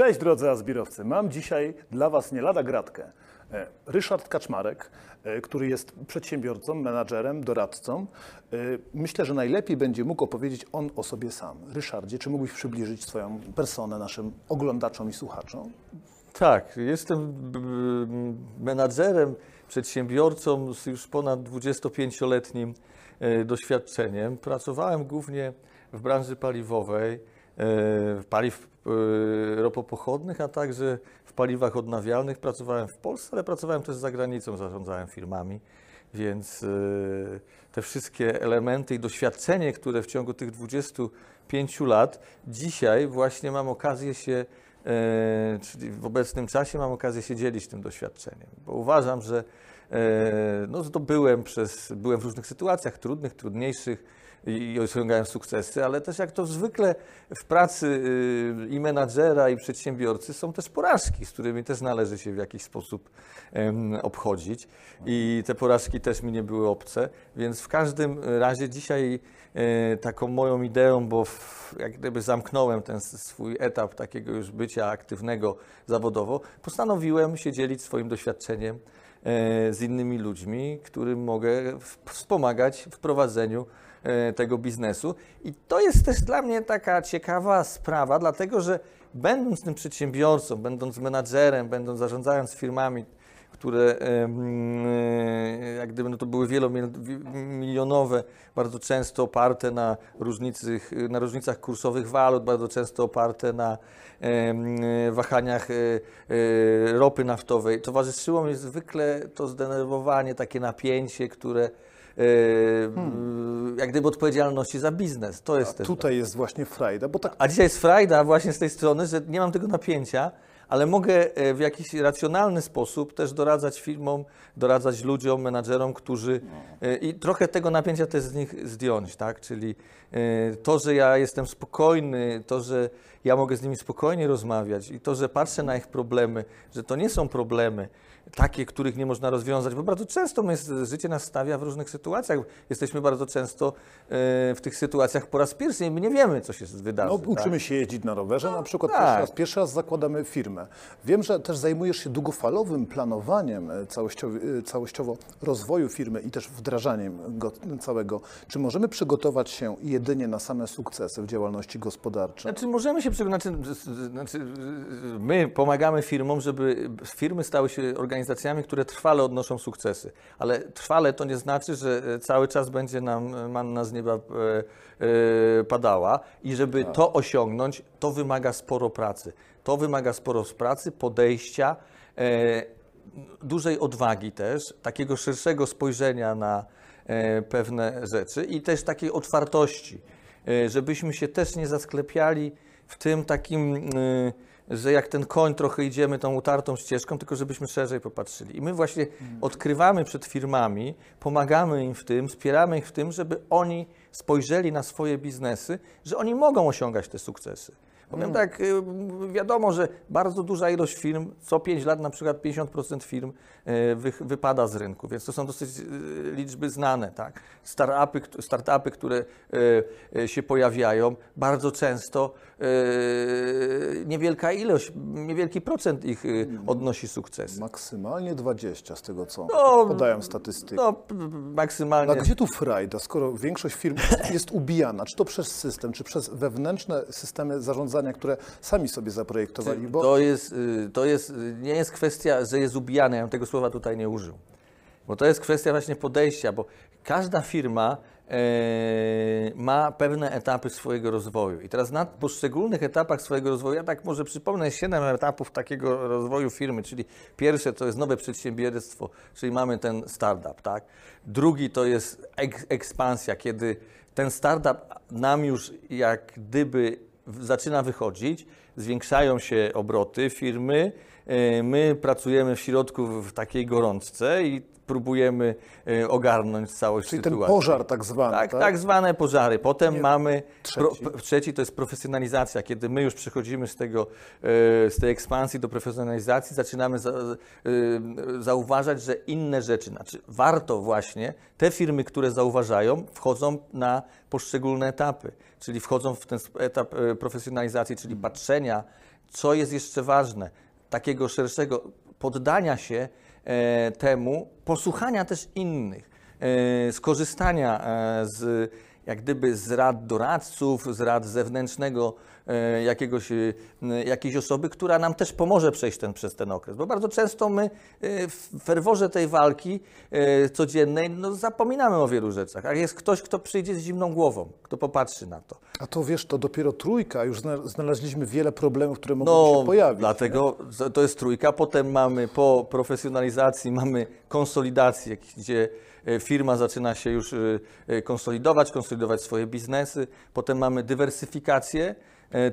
Cześć drodzy Azbirowcy, mam dzisiaj dla Was nie lada gratkę. E, Ryszard Kaczmarek, e, który jest przedsiębiorcą, menadżerem, doradcą. E, Myślę, że najlepiej będzie mógł opowiedzieć on o sobie sam. Ryszardzie, czy mógłbyś przybliżyć swoją personę naszym oglądaczom i słuchaczom? Tak, jestem menadżerem, przedsiębiorcą z już ponad 25-letnim e, doświadczeniem. Pracowałem głównie w branży paliwowej, paliw e, ropopochodnych, a także w paliwach odnawialnych. Pracowałem w Polsce, ale pracowałem też za granicą, zarządzałem firmami, więc e, te wszystkie elementy i doświadczenie, które w ciągu tych 25 lat, dzisiaj właśnie mam okazję się E, czyli w obecnym czasie mam okazję się dzielić tym doświadczeniem, bo uważam, że e, no, zdobyłem przez, byłem w różnych sytuacjach, trudnych, trudniejszych i, osiągałem sukcesy, ale też jak to zwykle w pracy y, i menadżera, i przedsiębiorcy są też porażki, z którymi też należy się w jakiś sposób obchodzić. I te porażki też mi nie były obce, więc w każdym razie dzisiaj e, taką moją ideą, bo jak gdyby zamknąłem ten swój etap takiego już bycia aktywnego zawodowo, postanowiłem się dzielić swoim doświadczeniem e, z innymi ludźmi, którym mogę wspomagać w prowadzeniu tego biznesu. I to jest też dla mnie taka ciekawa sprawa, dlatego że będąc tym przedsiębiorcą, będąc menadżerem, będąc zarządzając firmami, które e, jak gdyby no to były wielomilionowe, bardzo często oparte na, na różnicach kursowych walut, bardzo często oparte na wahaniach e, e, ropy naftowej. Towarzyszyło mi zwykle to zdenerwowanie, takie napięcie, które e, jak gdyby odpowiedzialności za biznes. To jest też Tutaj jest właśnie frajda, bo tak a dzisiaj jest frajda właśnie z tej strony, że nie mam tego napięcia, ale mogę e, w jakiś racjonalny sposób też doradzać firmom, doradzać ludziom, menadżerom, którzy e, i trochę tego napięcia też z nich zdjąć, tak? Czyli e, to, że ja jestem spokojny, to, że ja mogę z nimi spokojnie rozmawiać i to, że patrzę na ich problemy, że to nie są problemy takie, których nie można rozwiązać, bo bardzo często my, życie nas stawia w różnych sytuacjach. Jesteśmy bardzo często e, w tych sytuacjach po raz pierwszy i my nie wiemy, co się wydarzy. No, tak? uczymy się jeździć na rowerze, na przykład tak. pierwszy, raz, pierwszy raz zakładamy firmę. Wiem, że też zajmujesz się długofalowym planowaniem e, całościowo, e, całościowo rozwoju firmy i też wdrażaniem go całego. Czy możemy przygotować się jedynie na same sukcesy w działalności gospodarczej? Znaczy możemy się przekonać, znaczy, znaczy my pomagamy firmom, żeby firmy stały się organizacjami, które trwale odnoszą sukcesy. Ale trwale to nie znaczy, że e, cały czas będzie nam manna z nieba e, e, padała i żeby to osiągnąć, to wymaga sporo pracy. To wymaga sporo pracy, podejścia, e, dużej odwagi też, takiego szerszego spojrzenia na e, pewne rzeczy i też takiej otwartości, e, żebyśmy się też nie zasklepiali w tym takim, e, że jak ten koń trochę idziemy tą utartą ścieżką, tylko żebyśmy szerzej popatrzyli. I my właśnie odkrywamy przed firmami, pomagamy im w tym, wspieramy ich w tym, żeby oni spojrzeli na swoje biznesy, że oni mogą osiągać te sukcesy. Powiem tak, y, wiadomo, że bardzo duża ilość firm, co 5 lat na przykład 50% firm y, wy, wypada z rynku, więc to są dosyć y, liczby znane. Tak? Startupy, startupy, które y, się pojawiają, bardzo często niewielka ilość, niewielki procent ich y, odnosi sukces. Maksymalnie 20 z tego, co No, podają statystyki. No, maksymalnie. A gdzie tu frajda, skoro większość firm jest ubijana, czy to przez system, czy przez wewnętrzne systemy zarządzania, które sami sobie zaprojektowali? Bo To jest, y, to jest, y, nie jest kwestia, że jest ubijany, ja bym tego słowa tutaj nie użył. Bo to jest kwestia właśnie podejścia, bo każda firma ma pewne etapy swojego rozwoju. I teraz na poszczególnych etapach swojego rozwoju, ja tak może przypomnę siedem etapów takiego rozwoju firmy, czyli pierwsze to jest nowe przedsiębiorstwo, czyli mamy ten startup, tak? Drugi to jest ek- ekspansja, kiedy ten startup nam już jak gdyby zaczyna wychodzić, zwiększają się obroty firmy, e, my pracujemy w środku w takiej gorączce i próbujemy e, ogarnąć całość czyli ten sytuacji. pożar tak zwany, Tak, tak? tak zwane pożary. Potem Nie. mamy Trzeci. Pro, trzeci to jest profesjonalizacja, kiedy my już przechodzimy z, tego, e, z tej ekspansji do profesjonalizacji, zaczynamy za, e, zauważać, że inne rzeczy, znaczy warto właśnie, te firmy, które zauważają, wchodzą na poszczególne etapy, czyli wchodzą w ten etap profesjonalizacji, czyli patrzenia, co jest jeszcze ważne, takiego szerszego poddania się temu, posłuchania też innych, e, skorzystania e, z jak gdyby z rad doradców, z rad zewnętrznego e, jakiegoś, e, jakiejś osoby, która nam też pomoże przejść ten, przez ten okres. Bo bardzo często my e, w ferworze tej walki e, codziennej no, zapominamy o wielu rzeczach, a jest ktoś, kto przyjdzie z zimną głową, kto popatrzy na to. A to wiesz, to dopiero trójka, już zna- znaleźliśmy wiele problemów, które mogą się pojawić. No, Dlatego to- to jest trójka. Potem mamy po profesjonalizacji mamy konsolidację, gdzie e, firma zaczyna się już e, e, konsolidować, konsolidować swoje biznesy. Potem mamy dywersyfikację, e,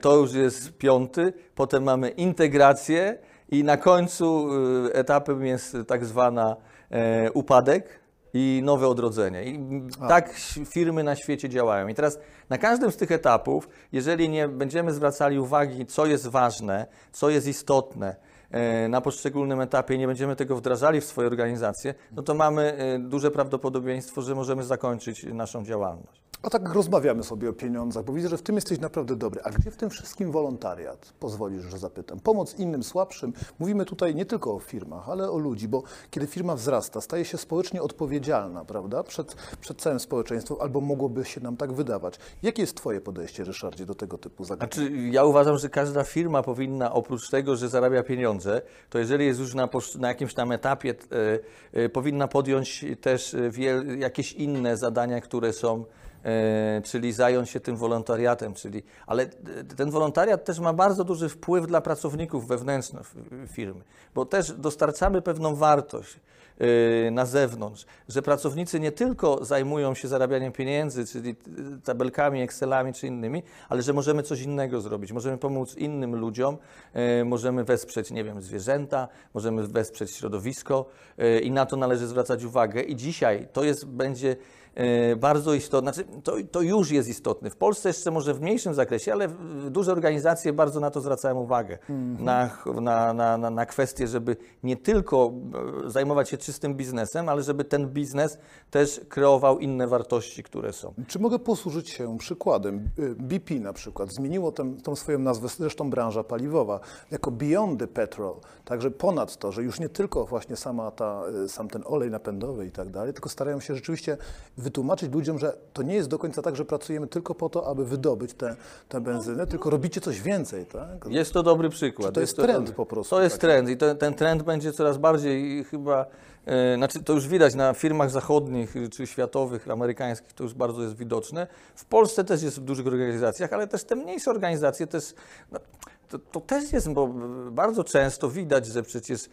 to już jest piąty. Potem mamy integrację i na końcu e, etapem jest tak zwana e, upadek i nowe odrodzenie. I tak firmy na świecie działają. I teraz na każdym z tych etapów, jeżeli nie będziemy zwracali uwagi, co jest ważne, co jest istotne e, na poszczególnym etapie, nie będziemy tego wdrażali w swoje organizacje, no to mamy e, duże prawdopodobieństwo, że możemy zakończyć naszą działalność. A tak rozmawiamy sobie o pieniądzach, bo widzę, że w tym jesteś naprawdę dobry. A gdzie w tym wszystkim wolontariat? Pozwolisz, że zapytam. Pomoc innym, słabszym. Mówimy tutaj nie tylko o firmach, ale o ludzi, bo kiedy firma wzrasta, staje się społecznie odpowiedzialna, prawda? Przed, przed całym społeczeństwem, albo mogłoby się nam tak wydawać. Jakie jest Twoje podejście, Ryszardzie, do tego typu zagadnień? Znaczy, ja uważam, że każda firma powinna, oprócz tego, że zarabia pieniądze, to jeżeli jest już na, na jakimś tam etapie, e, e, powinna podjąć też e, jakieś inne zadania, które są, czyli zająć się tym wolontariatem, czyli, ale e, ten wolontariat też ma bardzo duży wpływ dla pracowników wewnętrznych firmy, bo też dostarczamy pewną wartość e, na zewnątrz, że pracownicy nie tylko zajmują się zarabianiem pieniędzy, czyli e, tabelkami, Excelami czy innymi, ale że możemy coś innego zrobić. Możemy pomóc innym ludziom, e, możemy wesprzeć, nie wiem, zwierzęta, możemy wesprzeć środowisko e, i na to należy zwracać uwagę. I dzisiaj to jest, będzie e, bardzo istotne, znaczy to, to już jest istotne. W Polsce jeszcze może w mniejszym zakresie, ale duże organizacje bardzo na to zwracają uwagę. Na, ch- na, na, na, na kwestię, żeby nie tylko e, zajmować się czystym biznesem, ale żeby ten biznes też kreował inne wartości, które są. Czy mogę posłużyć się przykładem? Y, BP na przykład zmieniło tę, tą swoją nazwę, zresztą branża paliwowa, jako Beyond the Petrol. Także ponad to, że już nie tylko właśnie sama ta, sam ten olej napędowy i tak dalej, tylko starają się rzeczywiście wytłumaczyć ludziom, że to nie jest do końca tak, że pracujemy tylko po to, aby wydobyć tę tę benzynę, tylko robicie coś więcej, tak? Jest to dobry przykład. Czy to jest trend po prostu To jest taki? trend i ten, ten trend będzie coraz bardziej chyba, e, znaczy to już widać na firmach zachodnich czy światowych, amerykańskich, to już bardzo jest widoczne. W Polsce też jest w dużych organizacjach, ale też te mniejsze organizacje też, no, to, to też jest, bo bardzo często widać, że przecież e,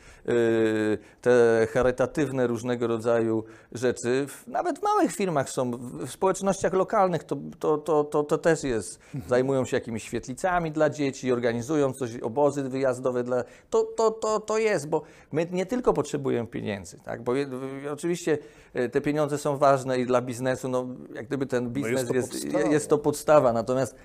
te charytatywne różnego rodzaju rzeczy, w, nawet w małych firmach są, w, w społecznościach lokalnych to, to, to, to, to też jest. Zajmują się jakimiś świetlicami dla dzieci, organizują coś, obozy wyjazdowe dla... To, to, to, to jest, bo my nie tylko potrzebujemy pieniędzy, tak? bo je, oczywiście e, te pieniądze są ważne i dla biznesu, no jak gdyby ten biznes to jest, jest to podstawa, natomiast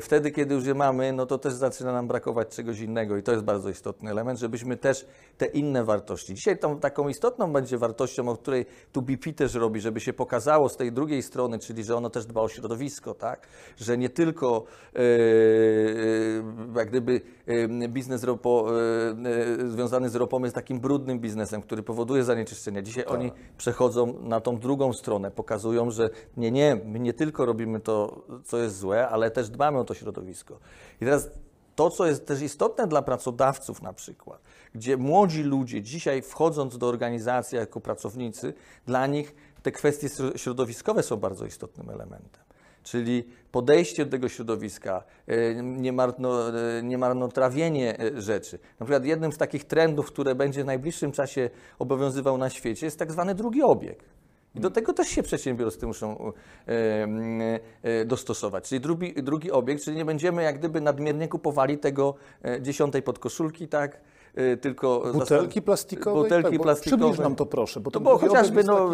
wtedy, kiedy już je mamy, no to też zaczyna nam brakować czegoś innego i to jest bardzo istotny element, żebyśmy też te inne wartości. Dzisiaj tą taką istotną będzie wartością, o której tu BP też robi, żeby się pokazało z tej drugiej strony, czyli że ono też dba o środowisko, tak? Że nie tylko e, e, jak gdyby e, biznes ropo, e, e, związany z ropą jest takim brudnym biznesem, który powoduje zanieczyszczenie. Dzisiaj oni przechodzą na tą drugą stronę, pokazują, że nie, nie, my nie tylko robimy to, co jest złe, ale też dbamy o to środowisko. I teraz to, co jest też istotne dla pracodawców na przykład, gdzie młodzi ludzie dzisiaj wchodząc do organizacji jako pracownicy, dla nich te kwestie śro- środowiskowe są bardzo istotnym elementem. Czyli podejście do tego środowiska, e, nie, marno, e, nie marnotrawienie e, rzeczy. Na przykład jednym z takich trendów, które będzie w najbliższym czasie obowiązywał na świecie, jest tak zwany drugi obieg. I do tego też się przedsiębiorcy muszą e, m, e, dostosować. Czyli drugi, drugi obiekt, czyli nie będziemy jak gdyby nadmiernie kupowali tego e, dziesiątej podkoszulki, tak? E, Tylko Butelki plastikowe? Butelki tak, bo plastikowe. Przybliż nam to proszę, bo To było drugi chociażby, no,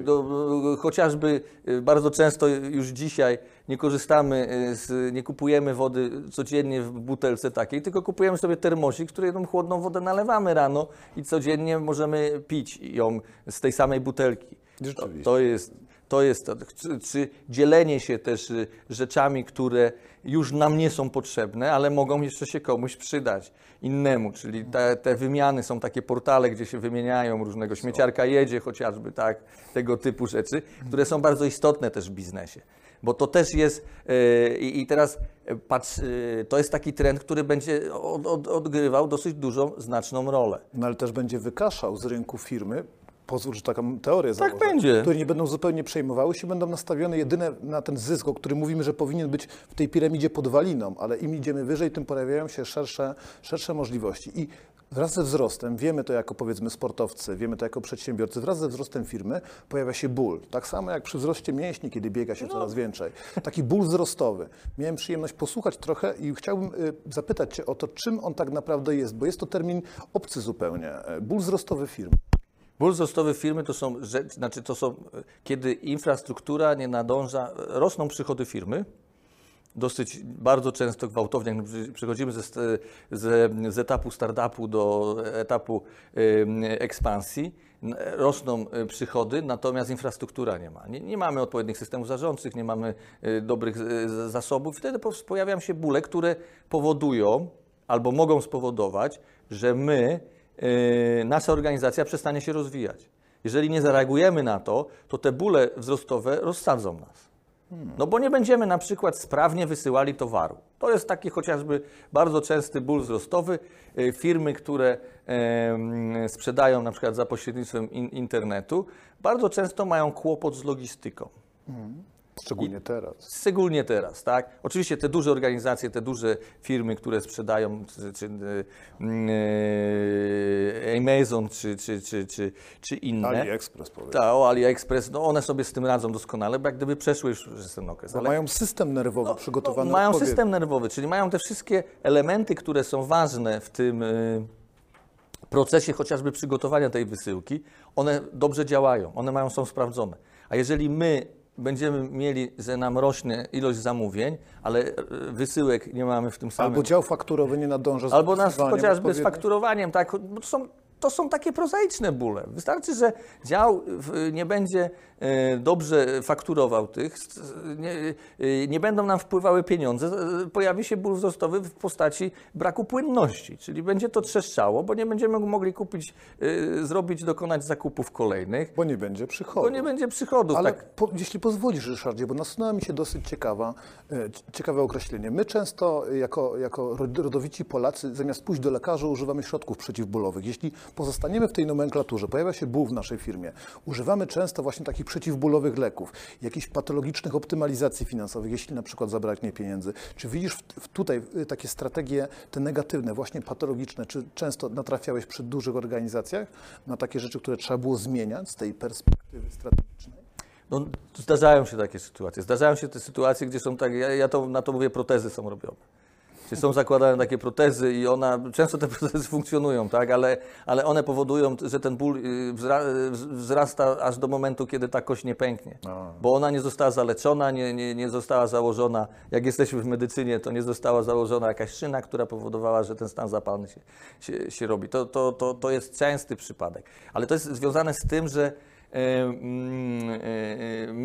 do, chociażby bardzo często już dzisiaj nie korzystamy, y, z, nie kupujemy wody codziennie w butelce takiej, tylko kupujemy sobie termosik, w której tą chłodną wodę nalewamy rano i codziennie możemy pić ją z tej samej butelki. To, to jest To jest to, czy, czy dzielenie się też y, rzeczami, które już nam nie są potrzebne, ale mogą jeszcze się komuś przydać innemu, czyli te, te wymiany są takie portale, gdzie się wymieniają różnego śmieciarka jedzie chociażby, tak, tego typu rzeczy, które są bardzo istotne też w biznesie. Bo to też jest, yy, i teraz yy, patrz, yy, to jest taki trend, który będzie od, od, odgrywał dosyć dużą, znaczną rolę. No ale też będzie wykaszał z rynku firmy, pozwól, że taką teorię założę, Tak będzie. które nie będą zupełnie przejmowały się, będą nastawione jedyne na ten zysk, o którym mówimy, że powinien być w tej piramidzie podwaliną, ale im idziemy wyżej, tym pojawiają się szersze, szersze możliwości. I wraz ze wzrostem, wiemy to jako powiedzmy sportowcy, wiemy to jako przedsiębiorcy, wraz ze wzrostem firmy pojawia się ból. Tak samo jak przy wzroście mięśni, kiedy biega się coraz więcej. Taki ból wzrostowy. Miałem przyjemność posłuchać trochę i chciałbym y, zapytać Cię o to, czym on tak naprawdę jest, bo jest to termin obcy zupełnie. E, Ból wzrostowy firmy. Ból wzrostowy firmy to są, rzecz, znaczy to są, kiedy infrastruktura nie nadąża, rosną przychody firmy, dosyć bardzo często gwałtownie, jak przechodzimy ze, ze, z etapu startupu do etapu ekspansji, rosną e, przychody, natomiast infrastruktura nie ma. Nie, nie mamy odpowiednich systemów zarządczych, nie mamy e, dobrych z- zasobów. Wtedy po- pojawiają się bóle, które powodują albo mogą spowodować, że my, nasza organizacja przestanie się rozwijać. Jeżeli nie zareagujemy na to, to te bóle wzrostowe rozsadzą nas. No bo nie będziemy na przykład sprawnie wysyłali towaru. To jest taki chociażby bardzo częsty ból wzrostowy. Y, Firmy, które sprzedają na przykład za pośrednictwem in, internetu, bardzo często mają kłopot z logistyką. Szczególnie teraz. Szczególnie teraz, tak? Oczywiście te duże organizacje, te duże firmy, które sprzedają, czy, czy e, Amazon, czy, czy, czy, czy, czy inne. AliExpress powiedzmy. Tak, o AliExpress, no one sobie z tym radzą doskonale, bo jak gdyby przeszły już przez ten okres. Bo Ale mają system nerwowy przygotowany. no, mają system nerwowy, czyli mają te wszystkie elementy, które są ważne w tym y, procesie chociażby przygotowania tej wysyłki, one dobrze działają, one mają, są sprawdzone. A jeżeli my będziemy mieli, że nam rośnie ilość zamówień, ale y, wysyłek nie mamy w tym samym... Albo dział fakturowy nie nadąża z Albo nas chociażby z fakturowaniem, tak, bo to są, to są takie prozaiczne bóle. Wystarczy, że dział nie będzie e, dobrze fakturował tych, nie, e, nie będą nam wpływały pieniądze, e, pojawi się ból wzrostowy w postaci braku płynności, czyli będzie to trzeszczało, bo nie będziemy mogli kupić, zrobić, dokonać zakupów kolejnych, Bo nie będzie przychodu. bo nie będzie przychodów. Ale tak. po, jeśli pozwolisz, Ryszardzie, bo nasunęła mi się dosyć ciekawa, ciekawe określenie. My często, jako, jako rod- rodowici Polacy, zamiast pójść do lekarza, używamy środków przeciwbólowych. Jeśli pozostaniemy w tej nomenklaturze, pojawia się ból w naszej firmie, używamy często właśnie takich przeciwbólowych leków, jakichś patologicznych optymalizacji finansowych, jeśli na przykład zabraknie pieniędzy. Czy widzisz tutaj e, takie strategie, te negatywne, właśnie patologiczne, czy często natrafiałeś przy dużych organizacjach na takie rzeczy, które trzeba było zmieniać z tej perspektywy strategicznej? No, zdarzają się takie sytuacje. Zdarzają się te sytuacje, gdzie są tak, ja, ja to, na to mówię, protezy są robione. Czyli są zakładane takie protezy i ona, często te protezy funkcjonują, tak, ale, ale one powodują, że ten ból y, y, wz- wzrasta aż do momentu, kiedy ta kość nie pęknie. A. Bo ona nie została zaleczona, nie, nie, nie została założona, jak jesteśmy w medycynie, to nie została założona jakaś szyna, która powodowała, że ten stan zapalny się, się, się robi. To, to, to, to jest częsty przypadek. Ale to jest związane z tym, że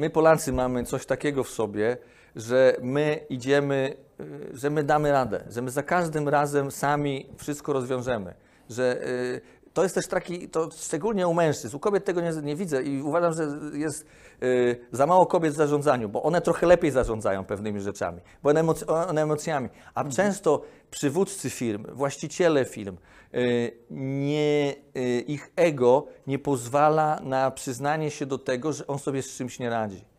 my Polacy mamy coś takiego w sobie, że my idziemy, e, że my damy radę, że my za każdym razem sami wszystko rozwiążemy, że e, to jest też taki, to szczególnie u mężczyzn, u kobiet tego nie, nie widzę i uważam, że jest e, za mało kobiet w zarządzaniu, bo one trochę lepiej zarządzają pewnymi rzeczami, bo one, emoc one emocjami, a często przywódcy firm, właściciele firm, e, nie, e, ich ego nie pozwala na przyznanie się do tego, że on sobie z czymś nie radzi.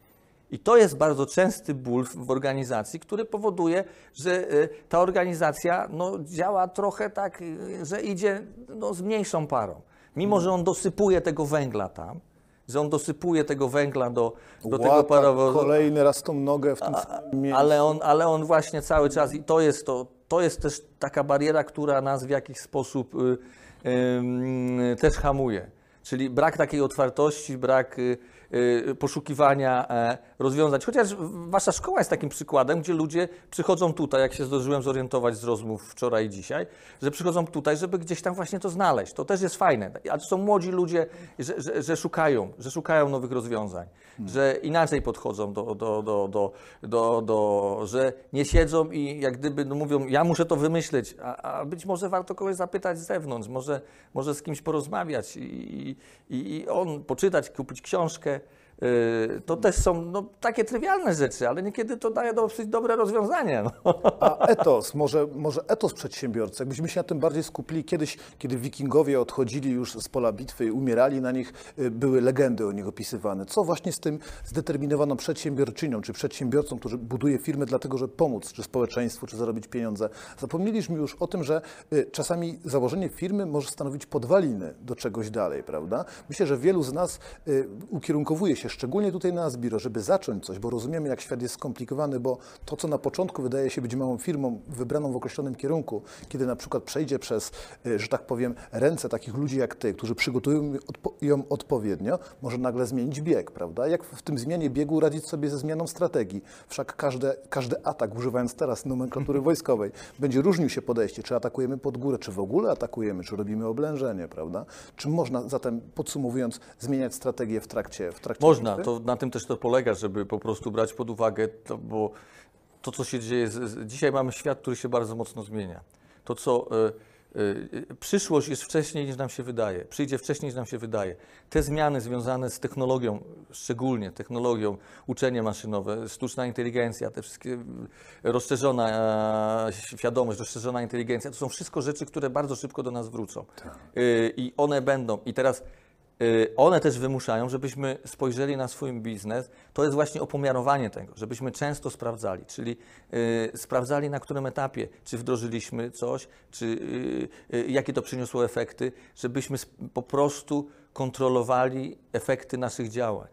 I to jest bardzo częsty ból w organizacji, który powoduje, że y, ta organizacja no, działa trochę tak, y, że idzie no, z mniejszą parą. Mimo, że on dosypuje tego węgla tam, że on dosypuje tego węgla do, do tego Łata parowozu, kolejny raz tą nogę w tym samym miejscu. ale on, ale on właśnie cały czas, i to jest, to, to jest też taka bariera, która nas w jakiś sposób y, ym, też hamuje. Czyli brak takiej otwartości, brak y, y, poszukiwania e, rozwiązać. Chociaż wasza szkoła jest takim przykładem, gdzie ludzie przychodzą tutaj, jak się zdążyłem zorientować z rozmów wczoraj i dzisiaj, że przychodzą tutaj, żeby gdzieś tam właśnie to znaleźć. To też jest fajne. A to są młodzi ludzie, że, że, że szukają, że szukają nowych rozwiązań, że inaczej podchodzą do, do, do, do, do, do, że nie siedzą i jak gdyby no mówią, ja muszę to wymyśleć, a, a być może warto kogoś zapytać z zewnątrz, może, może z kimś porozmawiać i, i, i on poczytać, kupić książkę. Yy, To też są no, takie trywialne rzeczy, ale niekiedy to daje dosyć dobre rozwiązanie. No. A etos, może, może etos przedsiębiorcy, jakbyśmy się na tym bardziej skupili. Kiedyś, kiedy wikingowie odchodzili już z pola bitwy i umierali na nich, y, były legendy o nich opisywane. Co właśnie z tym zdeterminowaną przedsiębiorczynią, czy przedsiębiorcą, który buduje firmę dlatego, żeby pomóc, czy społeczeństwu, czy zarobić pieniądze. Zapomnieliśmy już o tym, że y, czasami założenie firmy może stanowić podwaliny do czegoś dalej, prawda? Myślę, że wielu z nas y, ukierunkowuje się, szczególnie tutaj na Asbiro, żeby zacząć coś, bo rozumiemy, jak świat jest skomplikowany, bo to, co na początku wydaje się być małą firmą wybraną w określonym kierunku, kiedy na przykład przejdzie przez, y, że tak powiem, ręce takich ludzi jak ty, którzy przygotują ją odpowiednio, może nagle zmienić bieg, prawda? Jak w tym zmianie biegu radzić sobie ze zmianą strategii? Wszak każde, każdy atak, używając teraz nomenklatury wojskowej, będzie różnił się podejście, czy atakujemy pod górę, czy w ogóle atakujemy, czy robimy oblężenie, prawda? Czy można zatem, podsumowując, zmieniać strategię w trakcie, w trakcie Można, to na tym też to polega, żeby po prostu brać pod uwagę, to, bo to, co się dzieje, z, dzisiaj mamy świat, który się bardzo mocno zmienia. To, co e, e, przyszłość jest wcześniej niż nam się wydaje, przyjdzie wcześniej niż nam się wydaje. Te zmiany związane z technologią, szczególnie technologią, uczenie maszynowe, sztuczna inteligencja, te wszystkie e, rozszerzona e, świadomość, rozszerzona inteligencja, to są wszystko rzeczy, które bardzo szybko do nas wrócą. E, I one będą. I teraz Y, one też wymuszają, żebyśmy spojrzeli na swój biznes. To jest właśnie opomiarowanie tego, żebyśmy często sprawdzali, czyli y, sprawdzali na którym etapie, czy wdrożyliśmy coś, czy y, y, jakie to przyniosło efekty, żebyśmy po prostu kontrolowali efekty naszych działań.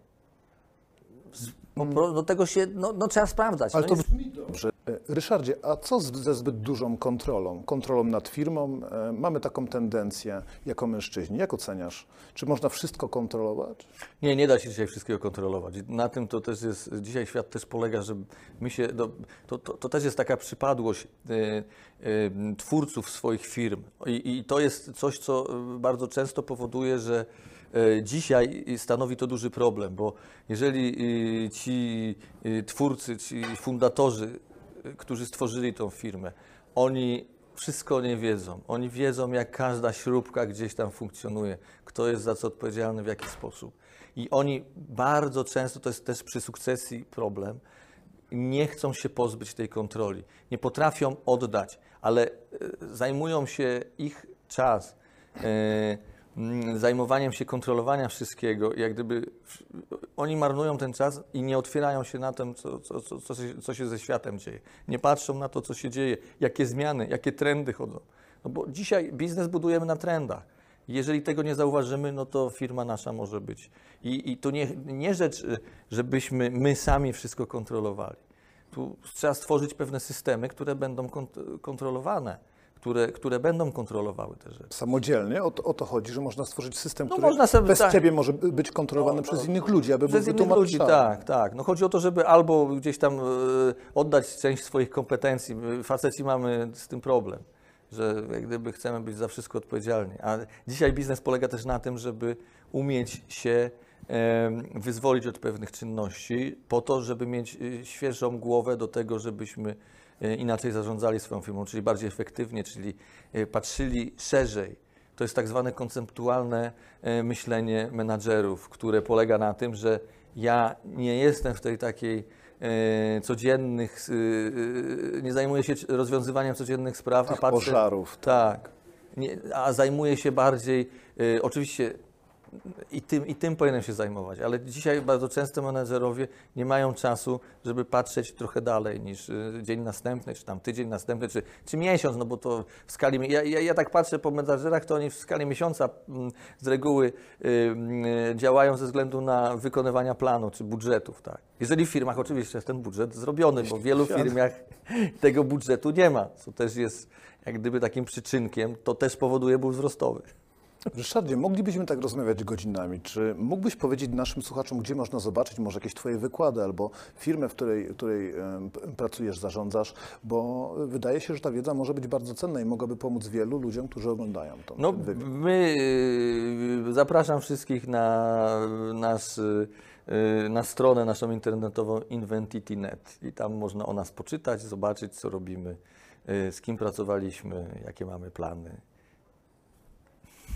Z- Po, pro- do tego się no, no, trzeba sprawdzać. Ale no to i- brzmi dobrze. E, Ryszardzie, a co ze zbyt dużą kontrolą? Kontrolą nad firmą? E, Mamy taką tendencję jako mężczyźni. Jak oceniasz? Czy można wszystko kontrolować? Nie, nie da się dzisiaj wszystkiego kontrolować. Na tym to też jest, dzisiaj świat też polega, że my się, to, to, to też jest taka przypadłość y, y, twórców swoich firm. I, I to jest coś, co bardzo często powoduje, że dzisiaj stanowi to duży problem, bo jeżeli ci twórcy, ci fundatorzy, którzy stworzyli tą firmę, oni wszystko nie wiedzą. Oni wiedzą, jak każda śrubka gdzieś tam funkcjonuje, kto jest za co odpowiedzialny, w jaki sposób. I oni bardzo często, to jest też przy sukcesji problem, nie chcą się pozbyć tej kontroli. Nie potrafią oddać, ale e, zajmują się ich czas mm, zajmowaniem się kontrolowania wszystkiego, jak gdyby oni marnują ten czas i nie otwierają się na tym, co, co, co, co, się, co się ze światem dzieje. Nie patrzą na to, co się dzieje, jakie zmiany, jakie trendy chodzą. No bo dzisiaj biznes budujemy na trendach. Jeżeli tego nie zauważymy, no to firma nasza może być. I, i to nie, nie rzecz, y, żebyśmy my sami wszystko kontrolowali. Tu trzeba stworzyć pewne systemy, które będą kont- kontrolowane, które, które będą kontrolowały te rzeczy. Samodzielnie? O to, o to chodzi, że można stworzyć system, No który sobie- bez tak. ciebie może by- być kontrolowany przez innych ludzi, aby był Przez innych ludzi, tak, tak. No chodzi o to, żeby albo gdzieś tam e, oddać część swoich kompetencji. Faceci mamy z tym problem, że jak gdyby chcemy być za wszystko odpowiedzialni. A dzisiaj biznes polega też na tym, żeby umieć się wyzwolić od pewnych czynności po to, żeby mieć e, świeżą głowę do tego, żebyśmy inaczej zarządzali swoją firmą, czyli bardziej efektywnie, czyli e, patrzyli szerzej. To jest tak zwane konceptualne e, myślenie menadżerów, które polega na tym, że ja nie jestem w tej takiej e, codziennych, e, e, nie zajmuję się rozwiązywaniem codziennych spraw, Tych a patrzę... pożarów. Tak, nie, a zajmuję się bardziej, e, oczywiście i tym, i tym powinienem się zajmować, ale dzisiaj bardzo często menedżerowie nie mają czasu, żeby patrzeć trochę dalej niż y, dzień następny, czy tam tydzień następny, czy, czy miesiąc, no bo to w skali, ja, ja, ja tak patrzę po menedżerach, to oni w skali miesiąca mm, z reguły y, y, działają ze względu na wykonywania planu, czy budżetów, tak. Jeżeli w firmach oczywiście jest ten budżet zrobiony, bo w wielu firmach tego budżetu nie ma, co też jest jak gdyby takim przyczynkiem, to też powoduje ból wzrostowy. Ryszardzie, moglibyśmy tak rozmawiać godzinami. Czy mógłbyś powiedzieć naszym słuchaczom, gdzie można zobaczyć może jakieś Twoje wykłady albo firmę, w której, której pracujesz, zarządzasz? Bo wydaje się, że ta wiedza może być bardzo cenna i mogłaby pomóc wielu ludziom, którzy oglądają to, No, my y, zapraszam wszystkich na nas, y, y, na stronę naszą internetową Inventity.net i tam można o nas poczytać, zobaczyć, co robimy, z kim pracowaliśmy, jakie mamy plany.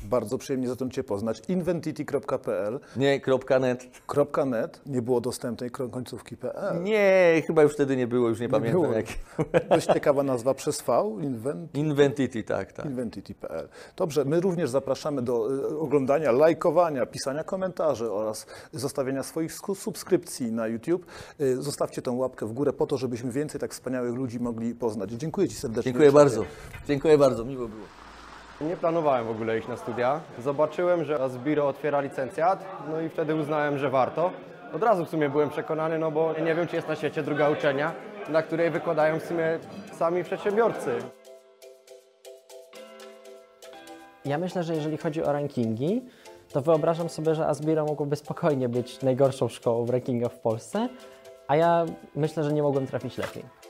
Bardzo przyjemnie zatem Cię poznać. Inventity.pl, Nie, .net. .net, nie było dostępnej końcówki .pl. Nie, chyba już wtedy nie było, już nie, pamiętam było. jak. Dość ciekawa nazwa przez V, Invent. Inventity, tak, tak. Inventity.pl. Dobrze, my również zapraszamy do y, oglądania, lajkowania, pisania komentarzy oraz zostawiania swoich subskrypcji na YouTube. Y, Zostawcie tą łapkę w górę po to, żebyśmy więcej tak wspaniałych ludzi mogli poznać. Dziękuję Ci serdecznie. Dziękuję bardzo. Dziękuję bardzo, miło było. Nie planowałem w ogóle iść na studia. Zobaczyłem, że Asbiro otwiera licencjat, no i wtedy uznałem, że warto. Od razu w sumie byłem przekonany, no bo nie wiem, czy jest na świecie druga uczelnia, na której wykładają w sumie sami przedsiębiorcy. Ja myślę, że jeżeli chodzi o rankingi, to wyobrażam sobie, że Asbiro mogłoby spokojnie być najgorszą szkołą w rankingach w Polsce, a ja myślę, że nie mogłem trafić lepiej.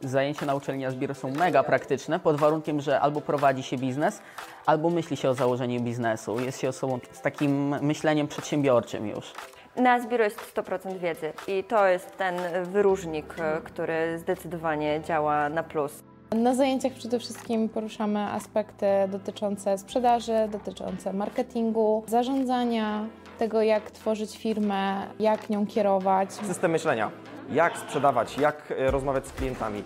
Zajęcia na uczelni Asbiro są mega praktyczne, pod warunkiem, że albo prowadzi się biznes, albo myśli się o założeniu biznesu. Jest się osobą z takim myśleniem przedsiębiorczym już. Na Zbiro jest 100% wiedzy i to jest ten wyróżnik, e, który zdecydowanie działa na plus. Na zajęciach przede wszystkim poruszamy aspekty dotyczące sprzedaży, dotyczące marketingu, zarządzania, tego jak tworzyć firmę, jak nią kierować, System myślenia. Jak sprzedawać, jak e, rozmawiać z klientami.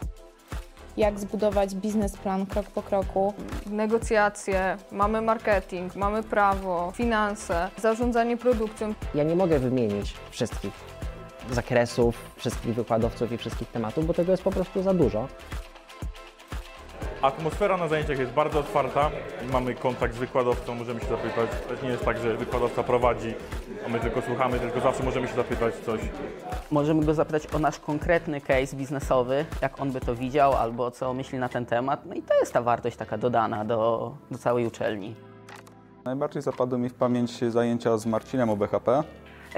jak zbudować biznesplan krok po kroku. negocjacje, mamy marketing, mamy prawo, finanse, zarządzanie produkcją. Ja nie mogę wymienić wszystkich zakresów, wszystkich wykładowców i wszystkich tematów, bo tego jest po prostu za dużo. Atmosfera na zajęciach jest bardzo otwarta. Mamy kontakt z wykładowcą, możemy się zapytać. To nie jest tak, że wykładowca prowadzi, a my tylko słuchamy, tylko zawsze możemy się zapytać coś. Możemy go zapytać o nasz konkretny case biznesowy, jak on by to widział, albo co myśli na ten temat. No i to jest ta wartość taka dodana do, do całej uczelni. Najbardziej zapadły mi w pamięć zajęcia z Marcinem o BHP.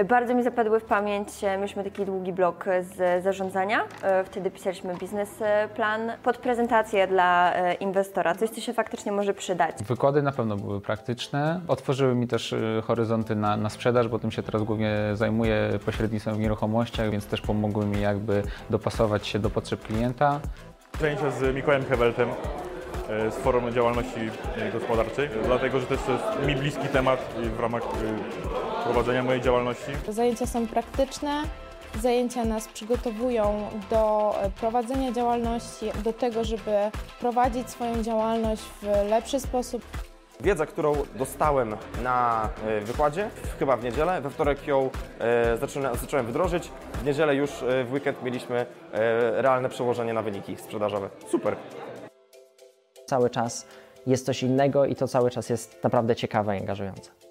Bardzo mi zapadły w pamięć, e, mieliśmy taki długi blok z zarządzania, e, wtedy pisaliśmy biznesplan pod prezentację dla e, inwestora, coś co się faktycznie może przydać. Wykłady na pewno były praktyczne. Otworzyły mi też horyzonty na, na sprzedaż, bo tym się teraz głównie zajmuję pośrednictwem w nieruchomościach, więc też pomogły mi jakby dopasować się do potrzeb klienta. Zajęcia z Mikołajem Heweltem e, z Forum Działalności e, Gospodarczej, dlatego że też to jest mi bliski temat e, w ramach e, prowadzenia mojej działalności. Zajęcia są praktyczne, zajęcia nas przygotowują do e, prowadzenia działalności, do tego, żeby prowadzić swoją działalność w lepszy sposób. Wiedza, którą dostałem na e, wykładzie, chyba w niedzielę, we wtorek ją e, zacząłem, wdrożyć. W niedzielę już w weekend mieliśmy realne przełożenie na wyniki sprzedażowe. Super. Cały czas jest coś innego i to cały czas jest naprawdę ciekawe i angażujące.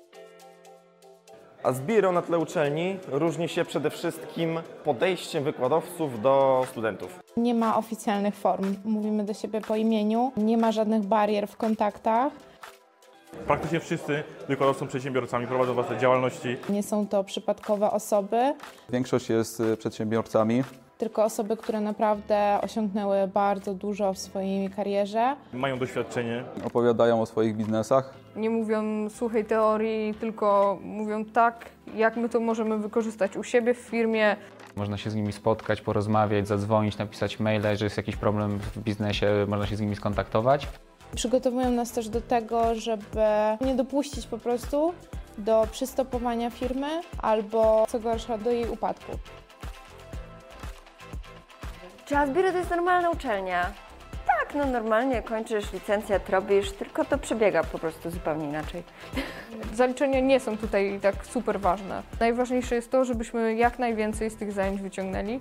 A Zbiro na tle uczelni różni się przede wszystkim podejściem wykładowców do studentów. Nie ma oficjalnych form, mówimy do siebie po imieniu, nie ma żadnych barier w kontaktach. Praktycznie wszyscy wykładowcy są przedsiębiorcami, prowadzą własne działalności. Nie są to przypadkowe osoby, Większość jest przedsiębiorcami. Tylko osoby, które naprawdę osiągnęły bardzo dużo w swojej karierze. Mają doświadczenie, Opowiadają o swoich biznesach. Nie mówią suchej teorii, tylko mówią tak, jak my to możemy wykorzystać u siebie w firmie. Można się z nimi spotkać, porozmawiać, zadzwonić, napisać maila, jeżeli jest jakiś problem w biznesie, można się z nimi skontaktować. Przygotowują nas też do tego, żeby nie dopuścić po prostu do przystopowania firmy albo co gorsza do jej upadku. Czy Asbiro to jest normalna uczelnia? Tak, no normalnie kończysz licencjat, robisz, tylko to przebiega po prostu zupełnie inaczej. Zaliczenia nie są tutaj tak super ważne. Najważniejsze jest to, żebyśmy jak najwięcej z tych zajęć wyciągnęli.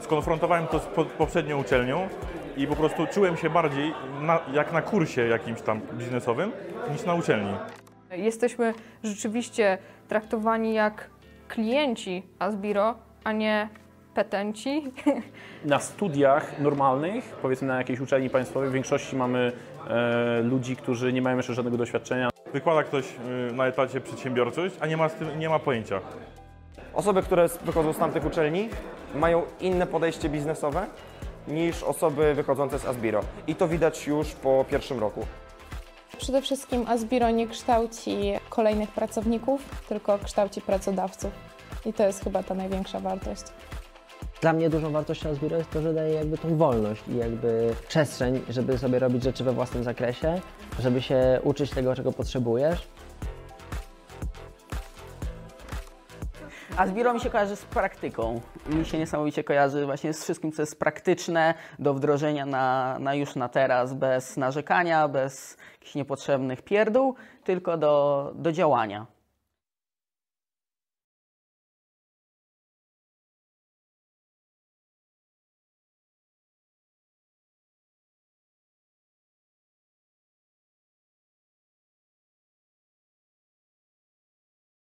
Skonfrontowałem to z po, poprzednią uczelnią i po prostu czułem się bardziej na, jak na kursie jakimś tam biznesowym niż na uczelni. Jesteśmy rzeczywiście traktowani jak klienci Asbiro, a nie petenci. Na studiach normalnych, powiedzmy na jakiejś uczelni państwowej, w większości mamy e, ludzi, którzy nie mają jeszcze żadnego doświadczenia. Wykłada ktoś y, na etacie przedsiębiorczość, a nie ma, z tym, nie ma pojęcia. Osoby, które wychodzą z tamtych uczelni, mają inne podejście biznesowe niż osoby wychodzące z Asbiro. I to widać już po pierwszym roku. Przede wszystkim Asbiro nie kształci kolejnych pracowników, tylko kształci pracodawców. I to jest chyba ta największa wartość. Dla mnie dużą wartością Asbiro jest to, że daje jakby tą wolność i jakby przestrzeń, żeby sobie robić rzeczy we własnym zakresie, żeby się uczyć tego, czego potrzebujesz. A Zbiro mi się kojarzy z praktyką. Mi się niesamowicie kojarzy właśnie z wszystkim, co jest praktyczne do wdrożenia na, na już na teraz, bez narzekania, bez jakichś niepotrzebnych pierdół, tylko do, do działania.